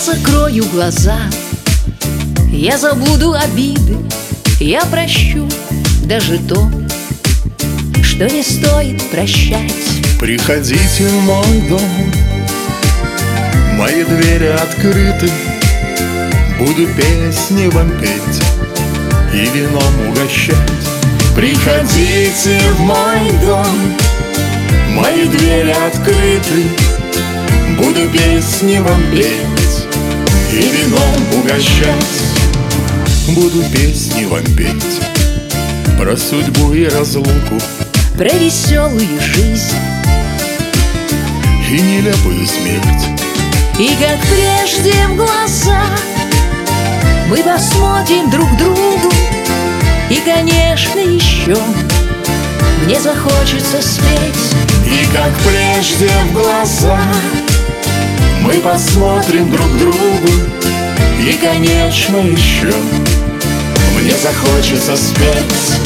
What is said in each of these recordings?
закрою глаза Я забуду обиды Я прощу даже то Что не стоит прощать. Приходите в мой дом Мои двери открыты Буду песни вам петь И вином угощать. Приходите в мой дом Мои двери открыты Буду песни вам петь И вином угощать. Буду песни вам петь Про судьбу и разлуку. Про веселую жизнь. И нелепую смерть. И как прежде в глаза Мы посмотрим друг другу. И, конечно, еще Мне захочется спеть. И как прежде в глаза Мы посмотрим друг другу И, конечно, еще Мне захочется спеть.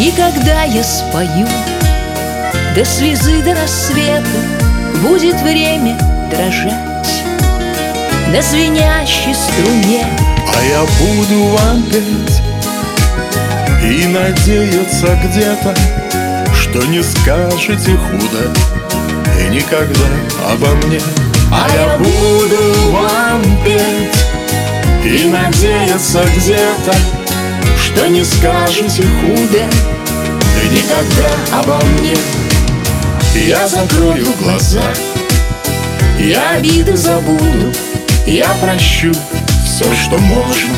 И когда я спою До слезы, до рассвета Будет время дрожать. На звенящей струне А я буду вам петь И надеяться где-то Что не скажете худо И никогда обо мне. А я буду вам петь И надеяться где-то Что не скажете худо И никогда обо мне Я закрою глаза. Я обиды забуду. Я прощу все, что можно.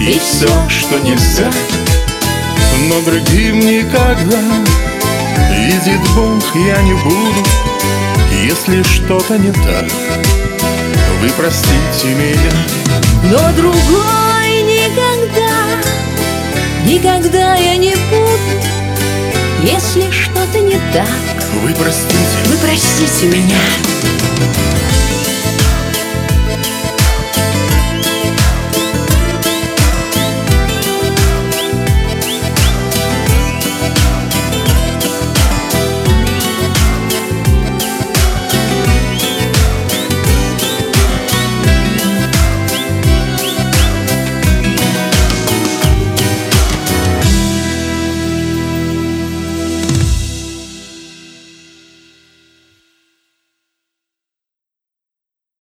И все, что нельзя. Но другим никогда. Видит Бог, я не буду Если что-то не так. Вы простите меня. Но другой никогда Никогда я не буду Если что-то не так Вы простите. Вы простите меня